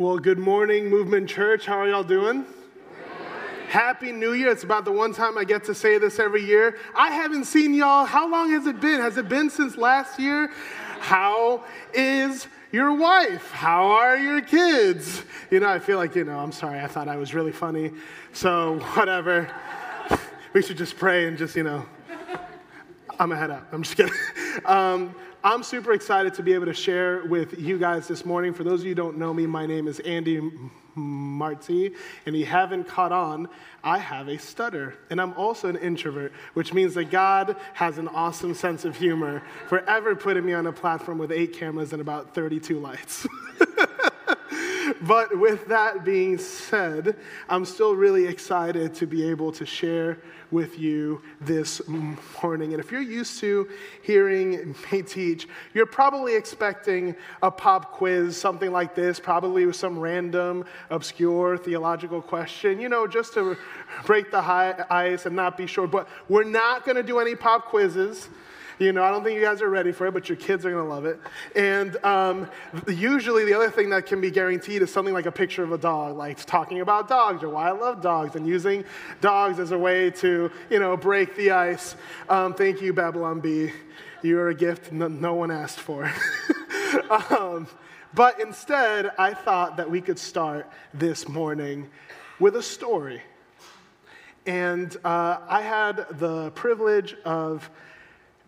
Well, good morning, Movement Church. How are y'all doing? Happy New Year. It's about the one time I get to say this every year. I haven't seen y'all. How long has it been? Has it been since last year? How is your wife? How are your kids? You know, I feel like, you know, I'm sorry, I thought I was really funny. So, whatever. We should just pray and just, you know, I'm gonna head out. I'm just kidding. Um, I'm super excited to be able to share with you guys this morning. For those of you who don't know me, my name is Andy Marty, and if you haven't caught on, I have a stutter. And I'm also an introvert, which means that God has an awesome sense of humor for ever putting me on a platform with eight cameras and about 32 lights. but with that being said, I'm still really excited to be able to share with you this morning. And if you're used to hearing me teach, you're probably expecting a pop quiz, something like this, probably with some random, obscure theological question, you know, just to break the ice and not be sure. But we're not going to do any pop quizzes. You know, I don't think you guys are ready for it, but your kids are going to love it. And um, usually, the other thing that can be guaranteed is something like a picture of a dog, like talking about dogs or why I love dogs and using dogs as a way to, you know, break the ice. Um, thank you, Babylon Bee. You are a gift no, no one asked for. um, but instead, I thought that we could start this morning with a story. And uh, I had the privilege of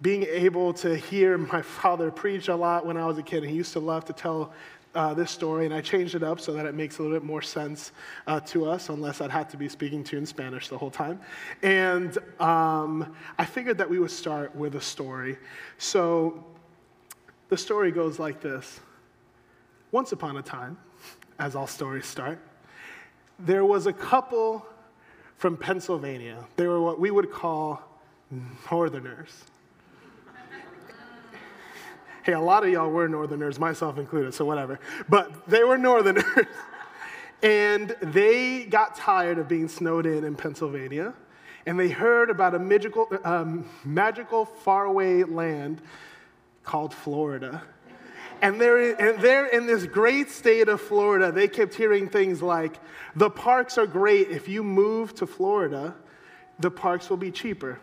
being able to hear my father preach a lot when I was a kid. And he used to love to tell uh, this story, and I changed it up so that it makes a little bit more sense uh, to us, unless I'd have to be speaking to you in Spanish the whole time. And um, I figured that we would start with a story. So the story goes like this Once upon a time, as all stories start, there was a couple from Pennsylvania. They were what we would call Northerners. Hey, a lot of y'all were Northerners, myself included, so whatever. But they were Northerners. and they got tired of being snowed in in Pennsylvania. And they heard about a magical, um, magical faraway land called Florida. And they're, and they're in this great state of Florida. They kept hearing things like, the parks are great. If you move to Florida, the parks will be cheaper.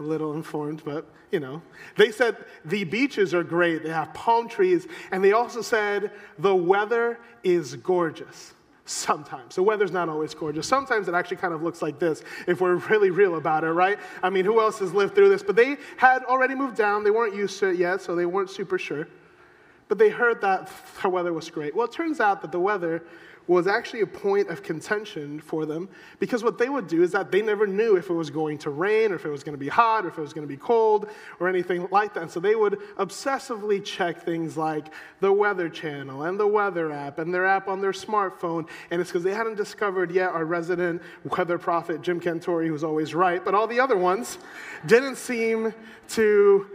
A little informed, but you know. They said the beaches are great, they have palm trees, and they also said the weather is gorgeous. Sometimes. The weather's not always gorgeous. Sometimes it actually kind of looks like this if we're really real about it, right? I mean, who else has lived through this? But they had already moved down. They weren't used to it yet, so they weren't super sure. But they heard that the weather was great. Well, it turns out that the weather was actually a point of contention for them because what they would do is that they never knew if it was going to rain or if it was going to be hot or if it was going to be cold or anything like that. And so they would obsessively check things like the Weather Channel and the Weather app and their app on their smartphone. And it's because they hadn't discovered yet our resident weather prophet, Jim Cantore, who's always right, but all the other ones didn't seem to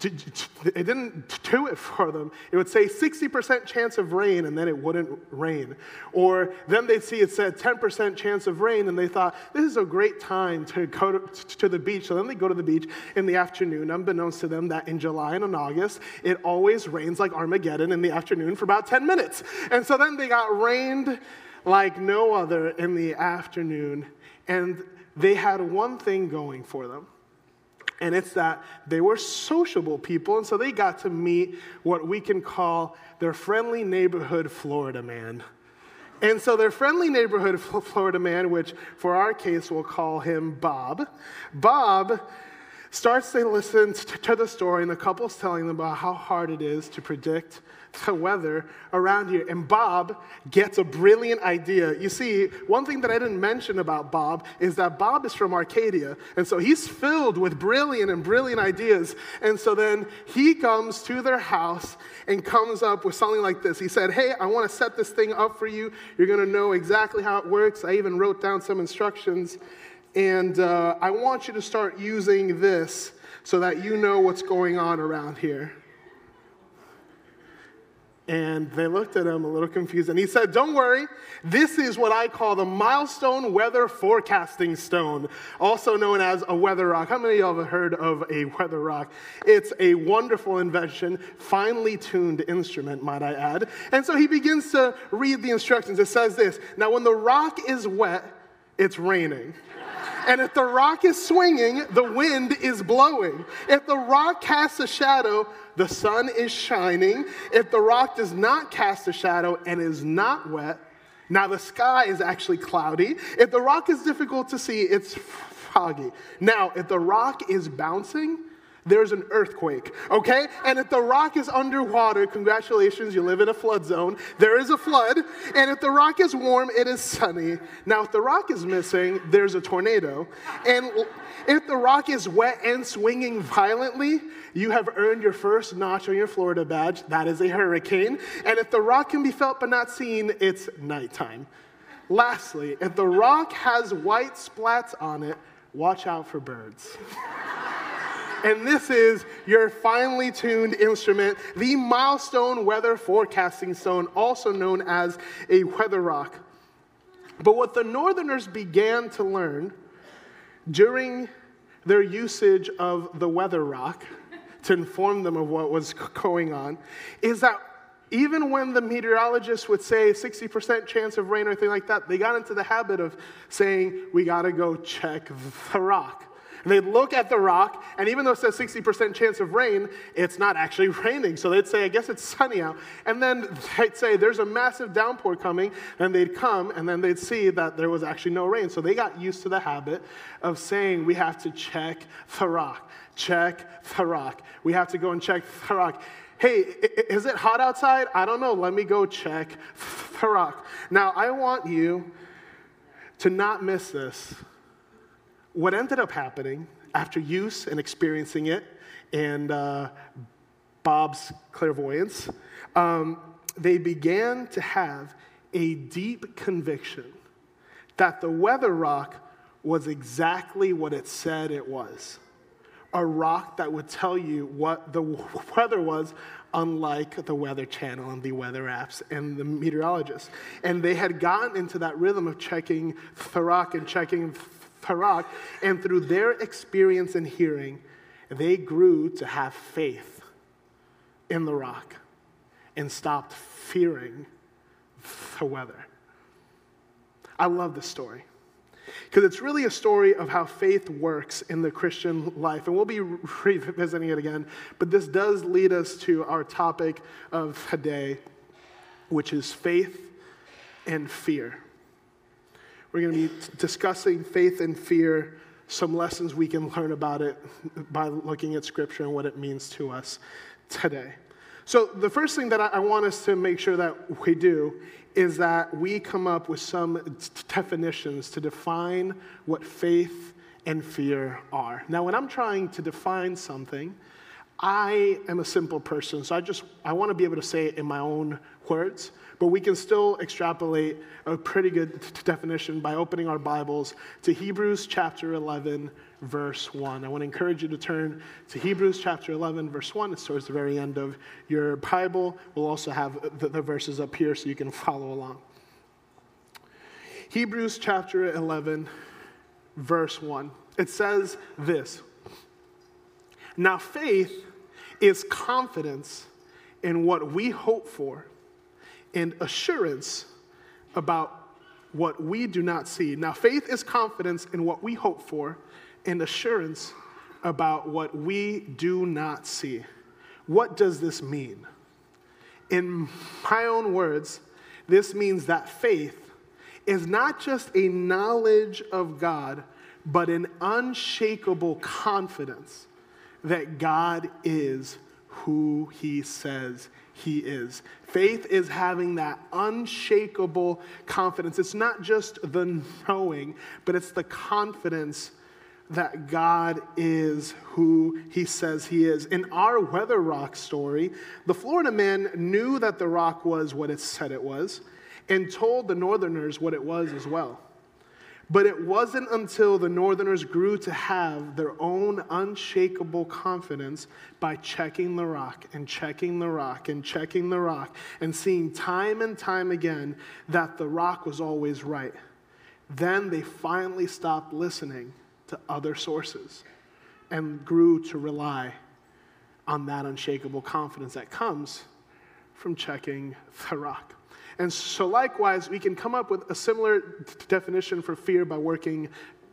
it didn't do it for them. It would say 60% chance of rain and then it wouldn't rain. Or then they'd see it said 10% chance of rain and they thought, this is a great time to go to, to, the beach. So then they go to the beach in the afternoon, unbeknownst to them that in July and in August, it always rains like Armageddon in the afternoon for about 10 minutes. And so then they got rained like no other in the afternoon. And they had one thing going for them and it's that they were sociable people, and so they got to meet what we can call their friendly neighborhood Florida man. And so their friendly neighborhood Florida man, which for our case we'll call him Bob, Bob starts to listen to the story, and the couple's telling them about how hard it is to predict the weather around here. And Bob gets a brilliant idea. You see, one thing that I didn't mention about Bob is that Bob is from Arcadia. And so he's filled with brilliant and brilliant ideas. And so then he comes to their house and comes up with something like this. He said, Hey, I want to set this thing up for you. You're going to know exactly how it works. I even wrote down some instructions. And uh, I want you to start using this so that you know what's going on around here. And they looked at him a little confused. And he said, Don't worry, this is what I call the milestone weather forecasting stone, also known as a weather rock. How many of y'all have heard of a weather rock? It's a wonderful invention, finely tuned instrument, might I add. And so he begins to read the instructions. It says this Now, when the rock is wet, it's raining. And if the rock is swinging, the wind is blowing. If the rock casts a shadow, the sun is shining. If the rock does not cast a shadow and is not wet, now the sky is actually cloudy. If the rock is difficult to see, it's foggy. Now, if the rock is bouncing, there's an earthquake, okay? And if the rock is underwater, congratulations, you live in a flood zone. There is a flood. And if the rock is warm, it is sunny. Now, if the rock is missing, there's a tornado. And if the rock is wet and swinging violently, you have earned your first notch on your Florida badge. That is a hurricane. And if the rock can be felt but not seen, it's nighttime. Lastly, if the rock has white splats on it, watch out for birds. And this is your finely tuned instrument, the milestone weather forecasting stone, also known as a weather rock. But what the Northerners began to learn during their usage of the weather rock to inform them of what was going on is that even when the meteorologists would say 60% chance of rain or anything like that, they got into the habit of saying, we gotta go check the rock. And they'd look at the rock, and even though it says 60% chance of rain, it's not actually raining. So they'd say, I guess it's sunny out. And then they'd say, there's a massive downpour coming, and they'd come, and then they'd see that there was actually no rain. So they got used to the habit of saying, we have to check the rock, check the rock. We have to go and check the rock hey, is it hot outside? I don't know. Let me go check the rock. Now, I want you to not miss this what ended up happening after use and experiencing it and uh, Bob's clairvoyance, um, they began to have a deep conviction that the weather rock was exactly what it said it was a rock that would tell you what the weather was, unlike the Weather Channel and the weather apps and the meteorologists. And they had gotten into that rhythm of checking the rock and checking Parak, and through their experience and hearing, they grew to have faith in the rock and stopped fearing the weather. I love this story because it's really a story of how faith works in the Christian life. And we'll be revisiting it again, but this does lead us to our topic of today, which is faith and fear. We're going to be discussing faith and fear, some lessons we can learn about it by looking at Scripture and what it means to us today. So, the first thing that I want us to make sure that we do is that we come up with some definitions to define what faith and fear are. Now, when I'm trying to define something, I am a simple person, so I just I want to be able to say it in my own words but we can still extrapolate a pretty good t- definition by opening our Bibles to Hebrews chapter 11, verse 1. I want to encourage you to turn to Hebrews chapter 11, verse 1. It's towards the very end of your Bible. We'll also have the, the verses up here so you can follow along. Hebrews chapter 11, verse 1. It says this Now faith is confidence in what we hope for and assurance about what we do not see. Now, faith is confidence in what we hope for and assurance about what we do not see. What does this mean? In my own words, this means that faith is not just a knowledge of God, but an unshakable confidence that God is who he says he is. Faith is having that unshakable confidence. It's not just the knowing, but it's the confidence that God is who he says he is. In our weather rock story, the Florida man knew that the rock was what it said it was and told the northerners what it was as well. But it wasn't until the Northerners grew to have their own unshakable confidence by checking the rock and checking the rock and checking the rock and seeing time and time again that the rock was always right. Then they finally stopped listening to other sources and grew to rely on that unshakable confidence that comes from checking the rock. And so, likewise, we can come up with a similar definition for fear by working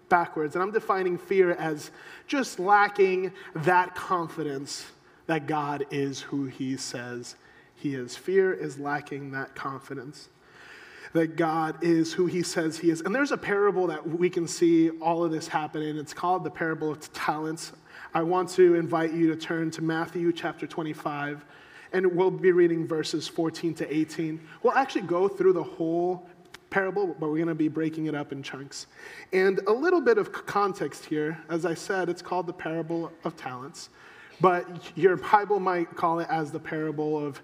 backwards. And I'm defining fear as just lacking that confidence that God is who He says He is. Fear is lacking that confidence that God is who He says He is. And there's a parable that we can see all of this happening. It's called the parable of talents. I want to invite you to turn to Matthew chapter 25 and we'll be reading verses 14 to 18. We'll actually go through the whole parable, but we're going to be breaking it up in chunks. And a little bit of context here. As I said, it's called the parable of talents, but your Bible might call it as the parable of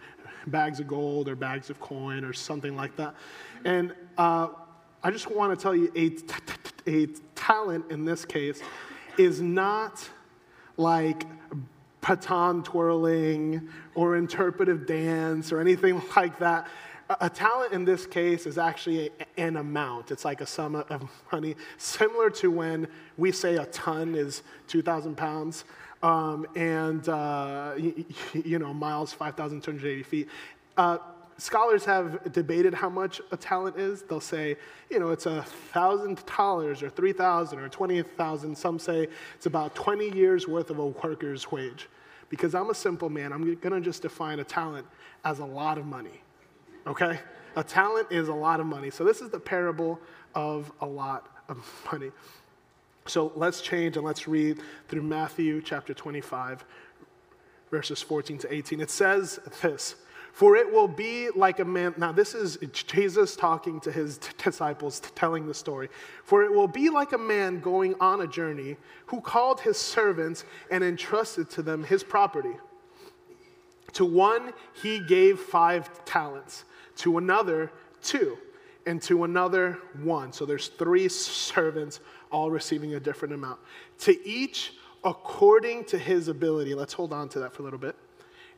bags of gold or bags of coin or something like that. And uh, I just want to tell you a, t- t- a talent in this case is not like baton twirling or interpretive dance or anything like that. A talent in this case is actually a, an amount. It's like a sum of money, similar to when we say a ton is 2,000 pounds um, and, uh, you, you, know, miles, 5,280 feet. Uh, scholars have debated how much a talent is. They'll say, you know, it's a thousand dollars or three thousand or twenty thousand. Some say it's about 20 years worth of a worker's wage. Because I'm a simple man, I'm gonna just define a talent as a lot of money. Okay? A talent is a lot of money. So this is the parable of a lot of money. So let's change and let's read through Matthew chapter 25, verses 14 to 18. It says this for it will be like a man. Now, this is Jesus talking to his disciples, telling the story. For it will be like a man going on a journey who called his servants and entrusted to them his property. To one, he gave five talents, to another, two, and to another, one. So there's three servants, all receiving a different amount. To each, according to his ability. Let's hold on to that for a little bit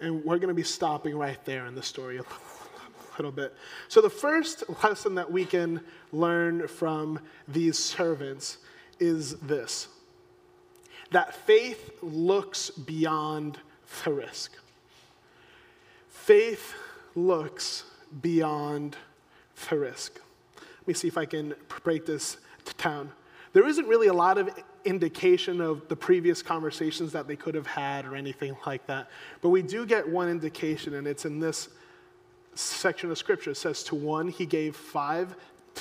And we're going to be stopping right there in the story a little bit. So, the first lesson that we can learn from these servants is this that faith looks beyond the risk. Faith looks beyond the risk. Let me see if I can break this down. There isn't really a lot of indication of the previous conversations that they could have had or anything like that. But we do get one indication, and it's in this section of scripture. It says, To one, he gave five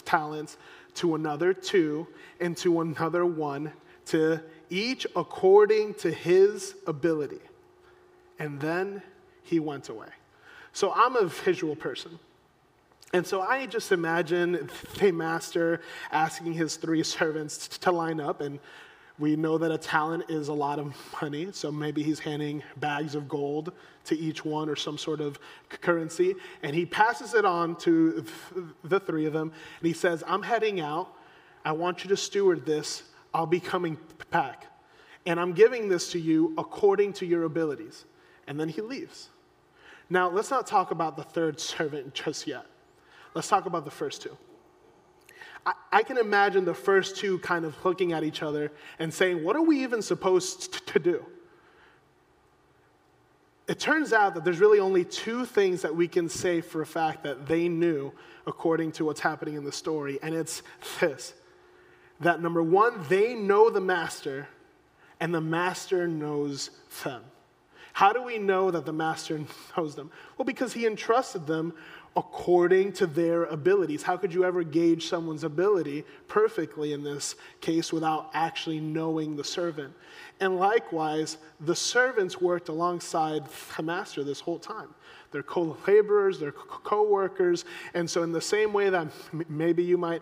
talents, to another, two, and to another, one, to each according to his ability. And then he went away. So I'm a visual person. And so I just imagine the master asking his three servants to line up and we know that a talent is a lot of money, so maybe he's handing bags of gold to each one or some sort of currency. And he passes it on to the three of them, and he says, I'm heading out. I want you to steward this. I'll be coming back. And I'm giving this to you according to your abilities. And then he leaves. Now, let's not talk about the third servant just yet. Let's talk about the first two. I, I can imagine the first two kind of looking at each other and saying, What are we even supposed to do? It turns out that there's really only two things that we can say for a fact that they knew according to what's happening in the story, and it's this that number one, they know the master, and the master knows them. How do we know that the master knows them? Well, because he entrusted them according to their abilities. How could you ever gauge someone's ability perfectly in this case without actually knowing the servant? And likewise, the servants worked alongside the master this whole time. They're co laborers, they're co workers. And so, in the same way that maybe you might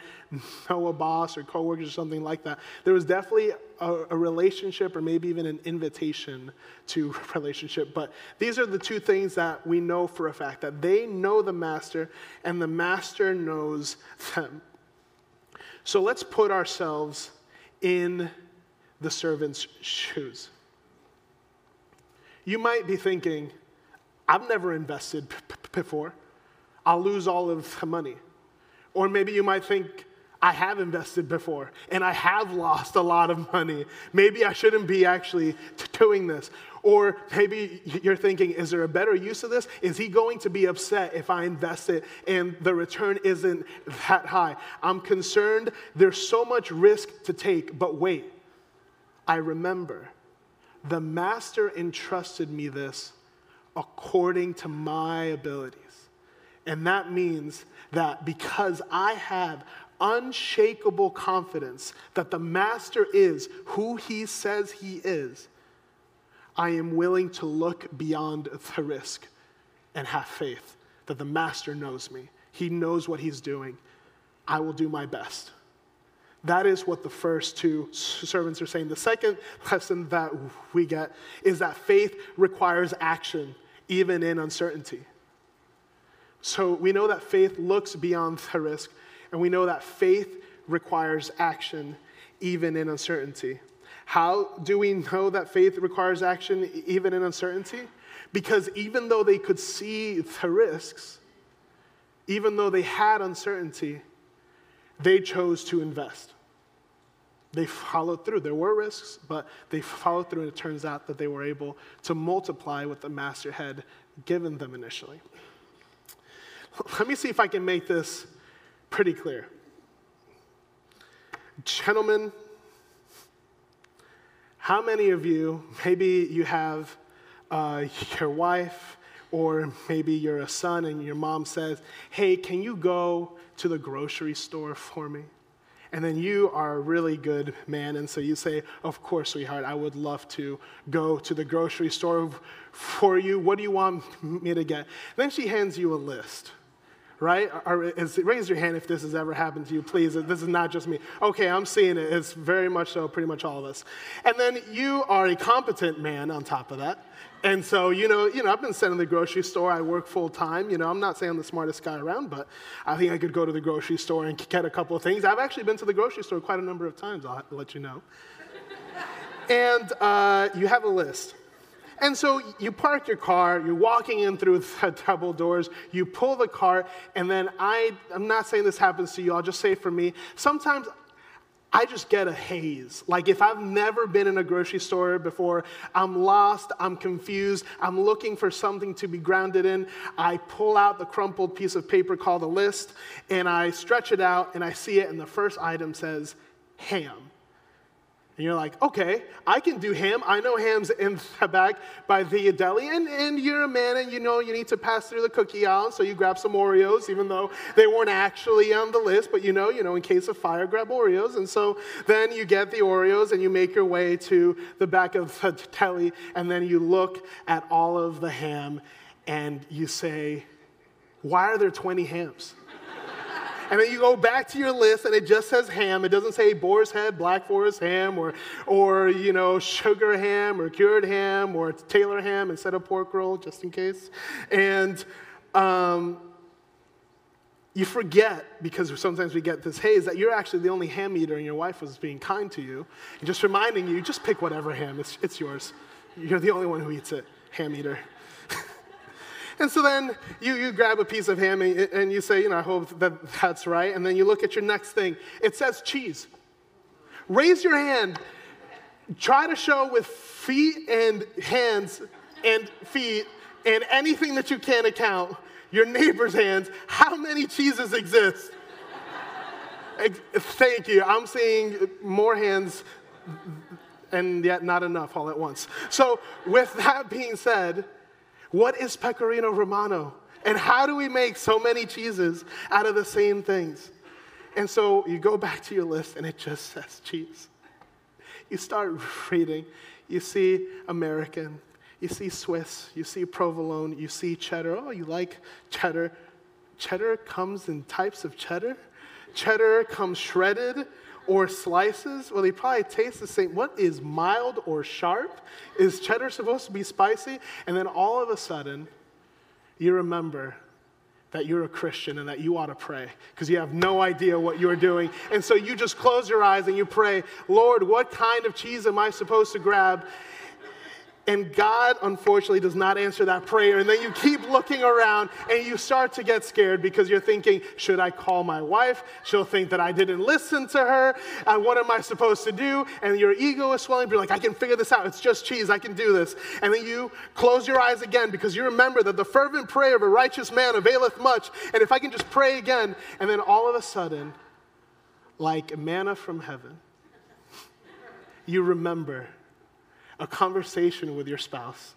know a boss or co workers or something like that, there was definitely a, a, relationship or maybe even an invitation to relationship. But these are the two things that we know for a fact that they know the master and the master knows them. So, let's put ourselves in the servant's shoes. You might be thinking, I've never invested before. I'll lose all of the money. Or maybe you might think, I have invested before and I have lost a lot of money. Maybe I shouldn't be actually doing this. Or maybe you're thinking, is there a better use of this? Is he going to be upset if I invest it and the return isn't that high? I'm concerned there's so much risk to take, but wait, I remember the master entrusted me this according to my abilities. And that means that because I have unshakable confidence that the master is who he says he is, I am willing to look beyond the risk and have faith that the master knows me. He knows what he's doing. I will do my best. That is what the first two servants are saying. The second lesson that we get is that faith requires action even in uncertainty. So we know that faith looks beyond the risk, and we know that faith requires action even in uncertainty. How do we know that faith requires action even in uncertainty? Because even though they could see the risks, even though they had uncertainty, they chose to invest. They followed through. There were risks, but they followed through, and it turns out that they were able to multiply what the master had given them initially. Let me see if I can make this pretty clear. Gentlemen, how many of you, maybe you have uh, your wife, or maybe you're a son and your mom says, Hey, can you go to the grocery store for me? And then you are a really good man, and so you say, Of course, sweetheart, I would love to go to the grocery store for you. What do you want me to get? Then she hands you a list right? Or is, raise your hand if this has ever happened to you, please. This is not just me. Okay, I'm seeing it. It's very much so, pretty much all of us. And then you are a competent man on top of that. And so, you know, you know, I've been sent to the grocery store. I work full time. You know, I'm not saying I'm the smartest guy around, but I think I could go to the grocery store and get a couple of things. I've actually been to the grocery store quite a number of times. I'll let you know. and uh, you have a list. And so you park your car, you're walking in through the double doors, you pull the cart, and then I, I'm not saying this happens to you, I'll just say for me, sometimes I just get a haze. Like if I've never been in a grocery store before, I'm lost, I'm confused, I'm looking for something to be grounded in. I pull out the crumpled piece of paper called a list and I stretch it out and I see it, and the first item says ham. And you're like, okay, I can do ham. I know ham's in the back by the deli. And, and you're a man and you know you need to pass through the cookie aisle. So you grab some Oreos, even though they weren't actually on the list. But you know, you know, in case of fire, grab Oreos. And so then you get the Oreos and you make your way to the back of the deli. And then you look at all of the ham and you say, why are there 20 hams? And then you go back to your list and it just says ham. It doesn't say boar's head, black forest ham, or, or you know, sugar ham, or cured ham, or Taylor ham instead of pork roll, just in case. And um, you forget, because sometimes we get this haze, that you're actually the only ham eater and your wife was being kind to you. And just reminding you, just pick whatever ham, it's, it's yours. You're the only one who eats it, ham eater. And so then you, you grab a piece of ham and, and you say, you know, I hope that that's right. And then you look at your next thing. It says cheese. Raise your hand. Try to show with feet and hands and feet and anything that you can account, your neighbor's hands, how many cheeses exist? Thank you. I'm seeing more hands and yet not enough all at once. So, with that being said, what is Pecorino Romano? And how do we make so many cheeses out of the same things? And so you go back to your list and it just says cheese. You start reading, you see American, you see Swiss, you see provolone, you see cheddar. Oh, you like cheddar? Cheddar comes in types of cheddar. Cheddar comes shredded or slices. Well, they probably taste the same. What is mild or sharp? Is cheddar supposed to be spicy? And then all of a sudden, you remember that you're a Christian and that you ought to pray because you have no idea what you're doing. And so you just close your eyes and you pray, Lord, what kind of cheese am I supposed to grab? And God, unfortunately, does not answer that prayer. And then you keep looking around and you start to get scared because you're thinking, should I call my wife? She'll think that I didn't listen to her. And what am I supposed to do? And your ego is swelling. You're like, I can figure this out. It's just cheese. I can do this. And then you close your eyes again because you remember that the fervent prayer of a righteous man availeth much. And if I can just pray again, and then all of a sudden, like manna from heaven, you remember a conversation with your spouse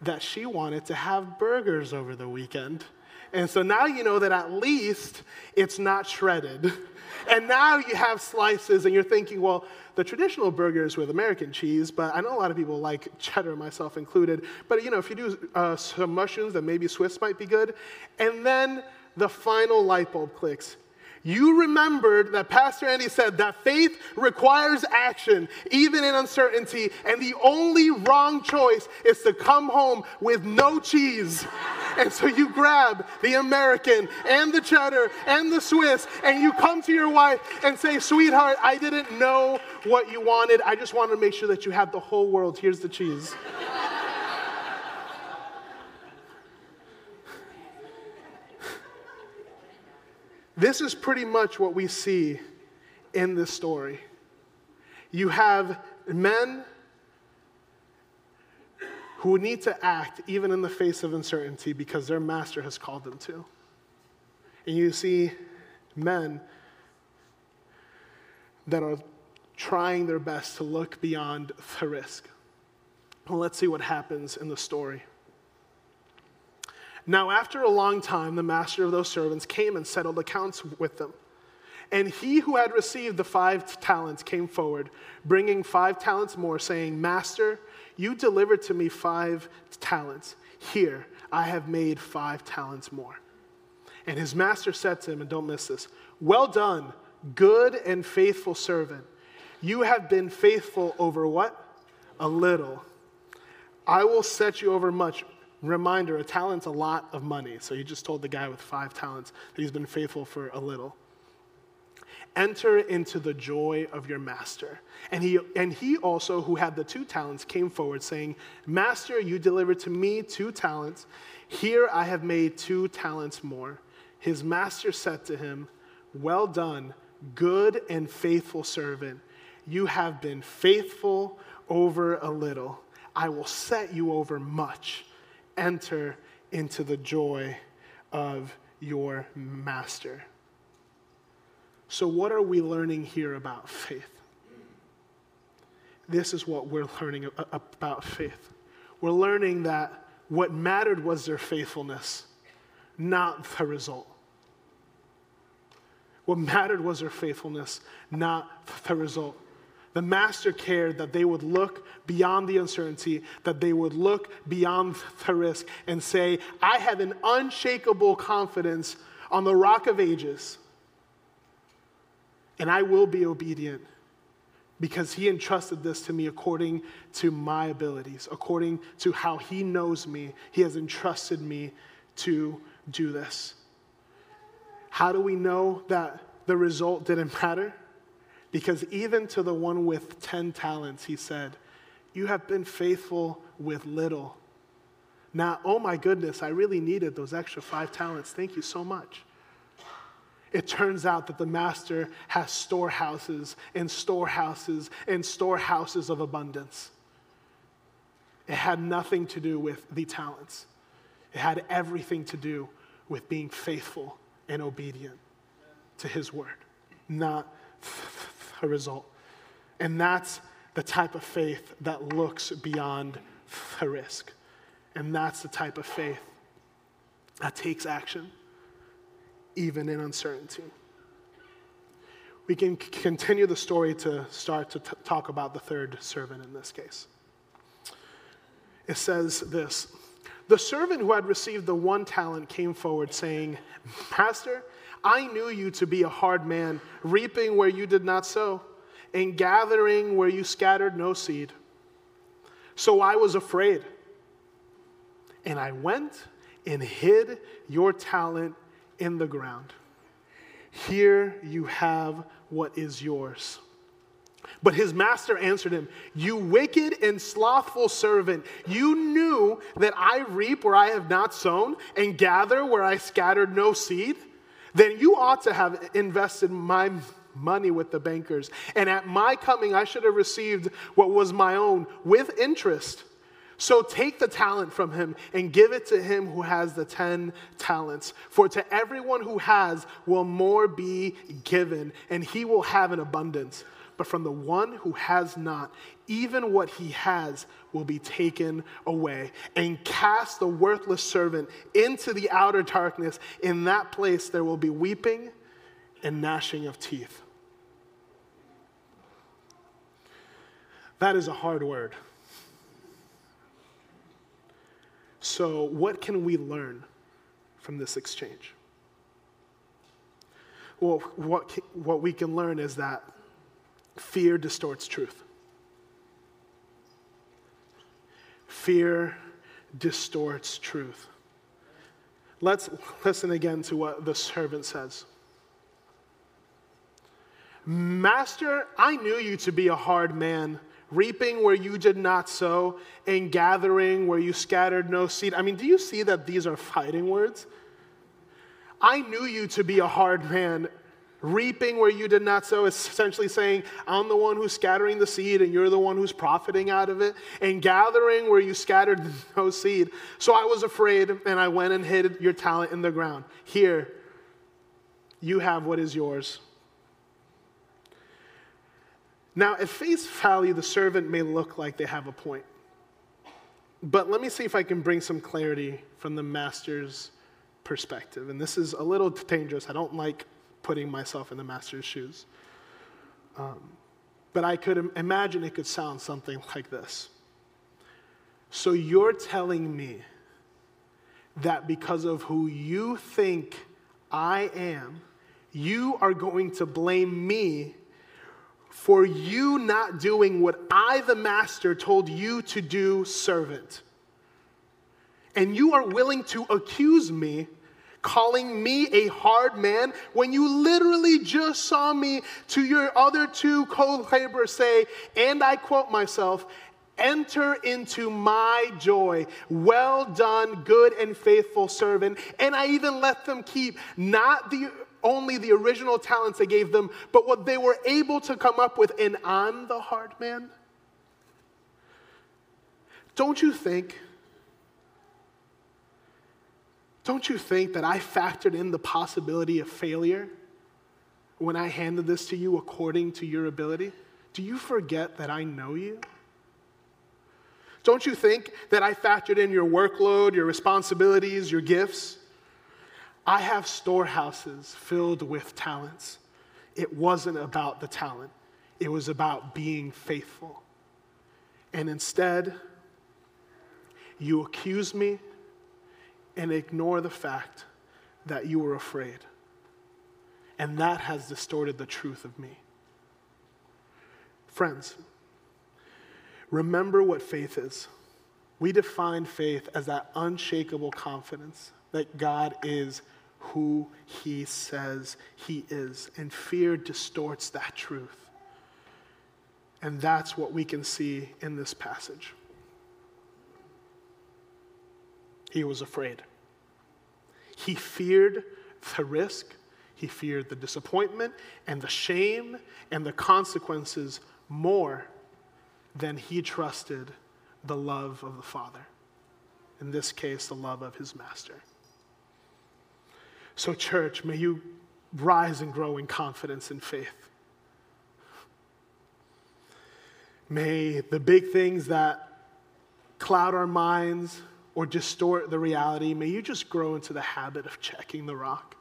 that she wanted to have burgers over the weekend. And so now you know that at least it's not shredded. And now you have slices, and you're thinking, well, the traditional burger is with American cheese, but I know a lot of people like cheddar, myself included. But you know, if you do uh, some mushrooms, then maybe Swiss might be good. And then the final light bulb clicks you remembered that Pastor Andy said that faith requires action, even in uncertainty, and the only wrong choice is to come home with no cheese. And so you grab the American and the cheddar and the Swiss, and you come to your wife and say, Sweetheart, I didn't know what you wanted. I just wanted to make sure that you had the whole world. Here's the cheese. This is pretty much what we see in this story. You have men who need to act even in the face of uncertainty because their master has called them to. And you see men that are trying their best to look beyond the risk. Well, let's see what happens in the story. Now, after a long time, the master of those servants came and settled accounts with them. And he who had received the five talents came forward, bringing five talents more, saying, Master, you delivered to me five talents. Here, I have made five talents more. And his master said to him, and don't miss this, Well done, good and faithful servant. You have been faithful over what? A little. I will set you over much. Reminder a talent's a lot of money. So he just told the guy with five talents that he's been faithful for a little. Enter into the joy of your master. And he, and he also, who had the two talents, came forward, saying, Master, you delivered to me two talents. Here I have made two talents more. His master said to him, Well done, good and faithful servant. You have been faithful over a little. I will set you over much enter into the joy of your master. So, what are we learning here about faith? This is what we're learning about faith. We're learning that what mattered was their faithfulness, not the result. What mattered was their faithfulness, not the result. The master cared that they would look beyond the uncertainty, that they would look beyond the risk and say, I have an unshakable confidence on the rock of ages, and I will be obedient because he entrusted this to me according to my abilities, according to how he knows me. He has entrusted me to do this. How do we know that the result didn't matter? Because even to the one with 10 talents, he said, You have been faithful with little. Now, oh my goodness, I really needed those extra five talents. Thank you so much. It turns out that the master has storehouses and storehouses and storehouses of abundance. It had nothing to do with the talents, it had everything to do with being faithful and obedient to his word, not a result. And that's the type of faith that looks beyond the risk. And that's the type of faith that takes action, even in uncertainty. We can continue the story to start to t- talk about the third servant in this case. It says this The servant who had received the one talent came forward, saying, Master, I knew you to be a hard man, reaping where you did not sow, and gathering where you scattered no seed. So I was afraid, and I went and hid your talent in the ground. Here you have what is yours. But his master answered him, You wicked and slothful servant, you knew that I reap where I have not sown and gather where I scattered no seed? Then you ought to have invested my money with the bankers, and at my coming I should have received what was my own with interest. So take the talent from him and give it to him who has the ten talents. For to everyone who has will more be given, and he will have an abundance. But from the one who has not, even what he has will be taken away. And cast the worthless servant into the outer darkness. In that place there will be weeping and gnashing of teeth. That is a hard word. So, what can we learn from this exchange? Well, what, what we can learn is that fear distorts truth. Fear distorts truth. Let's listen again to what the servant says. Master, I knew you to be a hard man reaping where you did not sow, and gathering where you scattered no seed. I mean, do you see that these are fighting words? I knew you to be a hard man. Reaping where you did not sow is essentially saying, I'm the one who's scattering the seed and you're the one who's profiting out of it. And gathering where you scattered no seed. So I was afraid and I went and hid your talent in the ground. Here, you have what is yours. Now, at face value, the servant may look like they have a point. But let me see if I can bring some clarity from the master's perspective. And this is a little dangerous. I don't like putting myself in the master's shoes. Um, but I could imagine it could sound something like this. So you're telling me that because of who you think I am, you are going to blame me for you not doing what I, the master, told you to do, servant. And you are willing to accuse me, calling me a hard man, when you literally just saw me to your other two co laborers say, and I quote myself, enter into my joy. Well done, good and faithful servant. And I even let them keep not the only the original talents I gave them, but what they were able to come up with, and I'm the hard man? Don't you think? Don't you think that I factored in the possibility of failure when I handed this to you according to your ability? Do you forget that I know you? Don't you think that I factored in your workload, your responsibilities, your gifts? I have storehouses filled with talents. It wasn't about the talent, it was about being faithful. And instead, you accuse me and ignore the fact that you were afraid. And that has distorted the truth of me. Friends, remember what faith is. We define faith as that unshakable confidence that God is who he says he is. And fear distorts that truth. And that's what we can see in this passage. He was afraid. He feared the risk, he feared the disappointment and the shame and the consequences more than he trusted the love of the Father. In this case, the love of his master. So, church, may you rise and grow in confidence and faith. May the big things that cloud our minds, or distort the reality, may you just grow into the habit of checking the rock.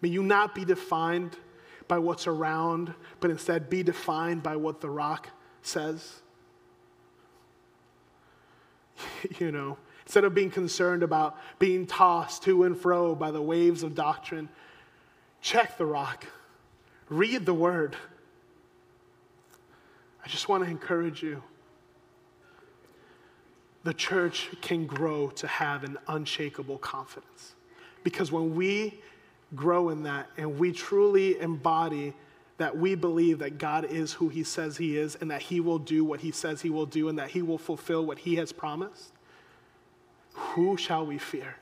May you not be defined by what's around, but instead be defined by what the rock says. you know, instead of being concerned about being tossed to and fro by the waves of doctrine, check the rock, read the word. I just want to encourage you. The church can grow to have an unshakable confidence. Because when we grow in that and we truly embody that we believe that God is who He says He is and that He will do what He says He will do and that He will fulfill what He has promised, who shall we fear?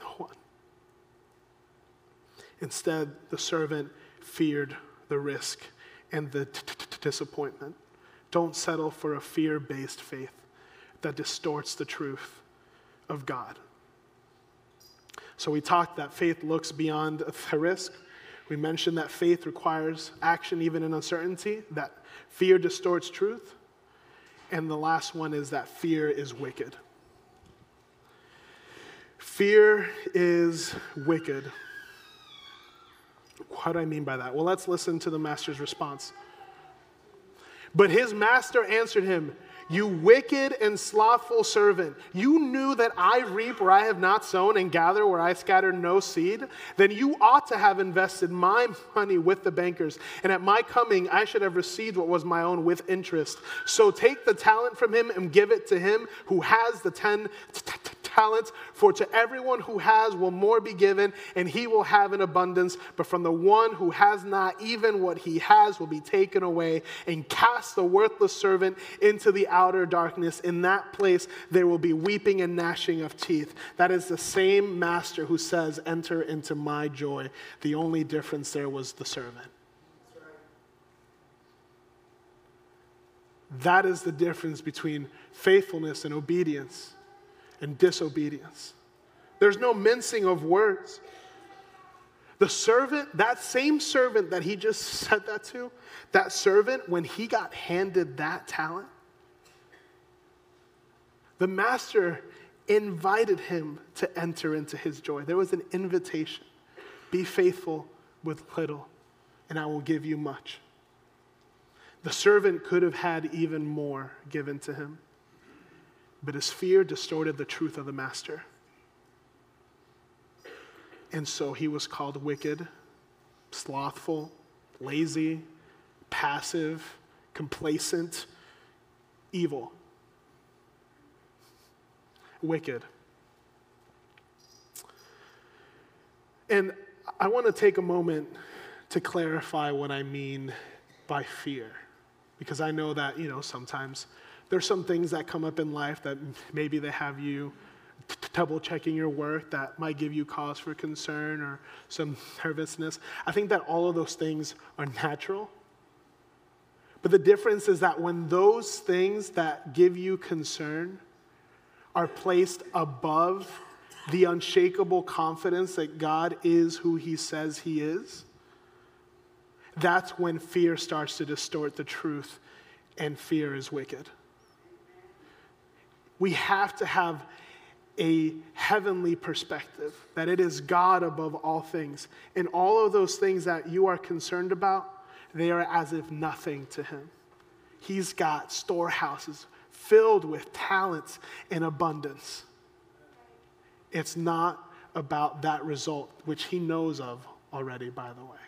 No one. Instead, the servant feared the risk and the disappointment. Don't settle for a fear based faith that distorts the truth of God. So, we talked that faith looks beyond the risk. We mentioned that faith requires action even in uncertainty, that fear distorts truth. And the last one is that fear is wicked. Fear is wicked. What do I mean by that? Well, let's listen to the master's response. But his master answered him, You wicked and slothful servant, you knew that I reap where I have not sown and gather where I scattered no seed? Then you ought to have invested my money with the bankers, and at my coming I should have received what was my own with interest. So take the talent from him and give it to him who has the ten talents. For to everyone who has will more be given, and he will have an abundance. But from the one who has not, even what he has will be taken away. And cast the worthless servant into the outer darkness. In that place there will be weeping and gnashing of teeth. That is the same master who says, Enter into my joy. The only difference there was the servant. That is the difference between faithfulness and obedience and disobedience. There's no mincing of words. The servant, that same servant that he just said that to, that servant, when he got handed that talent, the master invited him to enter into his joy. There was an invitation Be faithful with little, and I will give you much. The servant could have had even more given to him. But his fear distorted the truth of the master. And so he was called wicked, slothful, lazy, passive, complacent, evil. Wicked. And I want to take a moment to clarify what I mean by fear. Because I know that, you know, sometimes there's some things that come up in life that maybe they have you double checking your work that might give you cause for concern or some nervousness. I think that all of those things are natural. But the difference is that when those things that give you concern are placed above the unshakable confidence that God is who He says He is, that's when fear starts to distort the truth, and fear is wicked. We have to have a heavenly perspective, that it is God above all things. And all of those things that you are concerned about, they are as if nothing to Him. He's got storehouses filled with talents in abundance. It's not about that result, which He knows of already, by the way.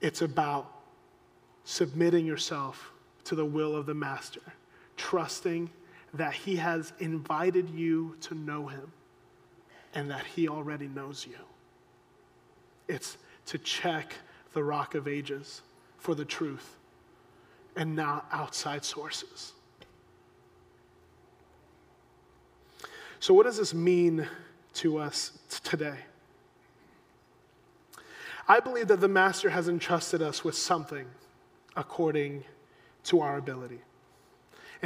It's about submitting yourself to the will of the Master trusting that He has invited you to know Him and that He already knows you. It's to check the rock of ages for the truth and not outside sources. So, what does this mean to us today? I believe that the Master has entrusted us with something according to our ability.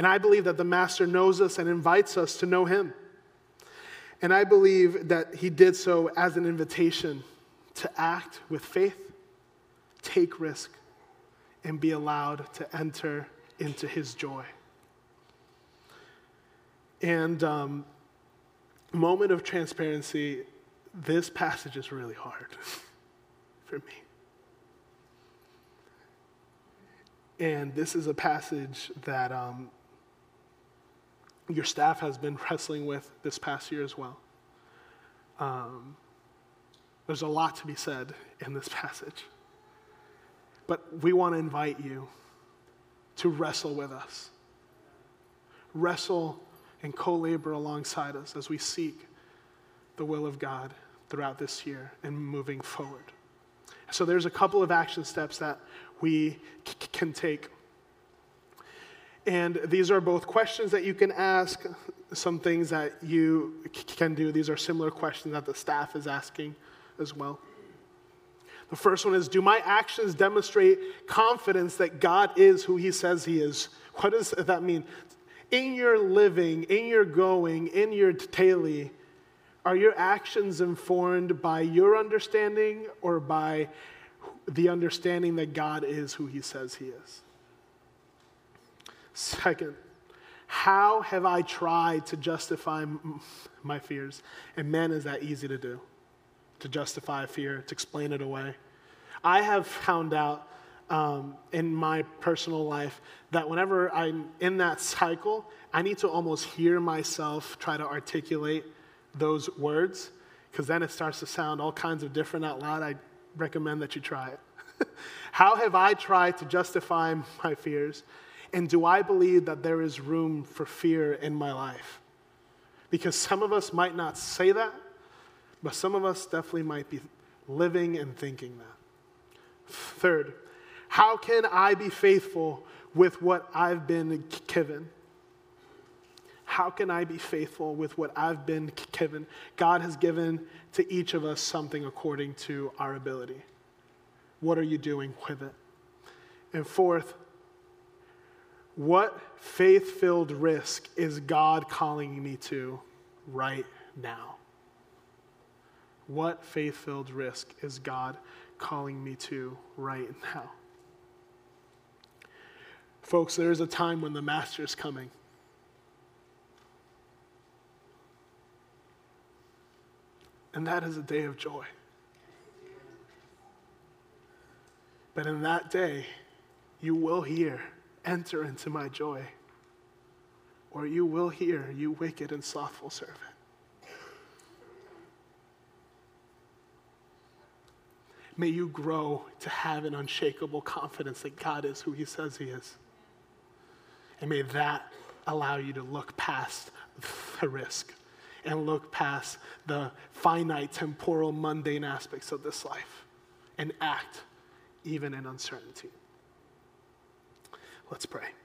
And I believe that the Master knows us and invites us to know Him. And I believe that He did so as an invitation to act with faith, take risk, and be allowed to enter into His joy. And um, moment of transparency, this passage is really hard for me. And this is a passage that um, your staff has been wrestling with this past year as well. Um, there's a lot to be said in this passage. But we want to invite you to wrestle with us. Wrestle and co labor alongside us as we seek the will of God throughout this year and moving forward. So, there's a couple of action steps that we c- can take. And these are both questions that you can ask, some things that you can do. These are similar questions that the staff is asking as well. The first one is Do my actions demonstrate confidence that God is who He says He is? What does that mean? In your living, in your going, in your daily, are your actions informed by your understanding or by the understanding that God is who He says He is? Second, how have I tried to justify my fears? And man, is that easy to do to justify a fear, to explain it away. I have found out um, in my personal life that whenever I'm in that cycle, I need to almost hear myself try to articulate those words because then it starts to sound all kinds of different out loud. I recommend that you try it. How have I tried to justify my fears? And do I believe that there is room for fear in my life? Because some of us might not say that, but some of us definitely might be living and thinking that. Third, how can I be faithful with what I've been given? How can I be faithful with what I've been given? God has given to each of us something according to our ability. What are you doing with it? And fourth, what faith filled risk is God calling me to right now? What faith filled risk is God calling me to right now? Folks, there is a time when the Master is coming. And that is a day of joy. But in that day, you will hear, enter into my joy. Or you will hear, you wicked and slothful servant. May you grow to have an unshakable confidence that God is who He says He is. And may that allow you to look past the risk and look past the finite, temporal, mundane aspects of this life and act even in uncertainty. Let's pray.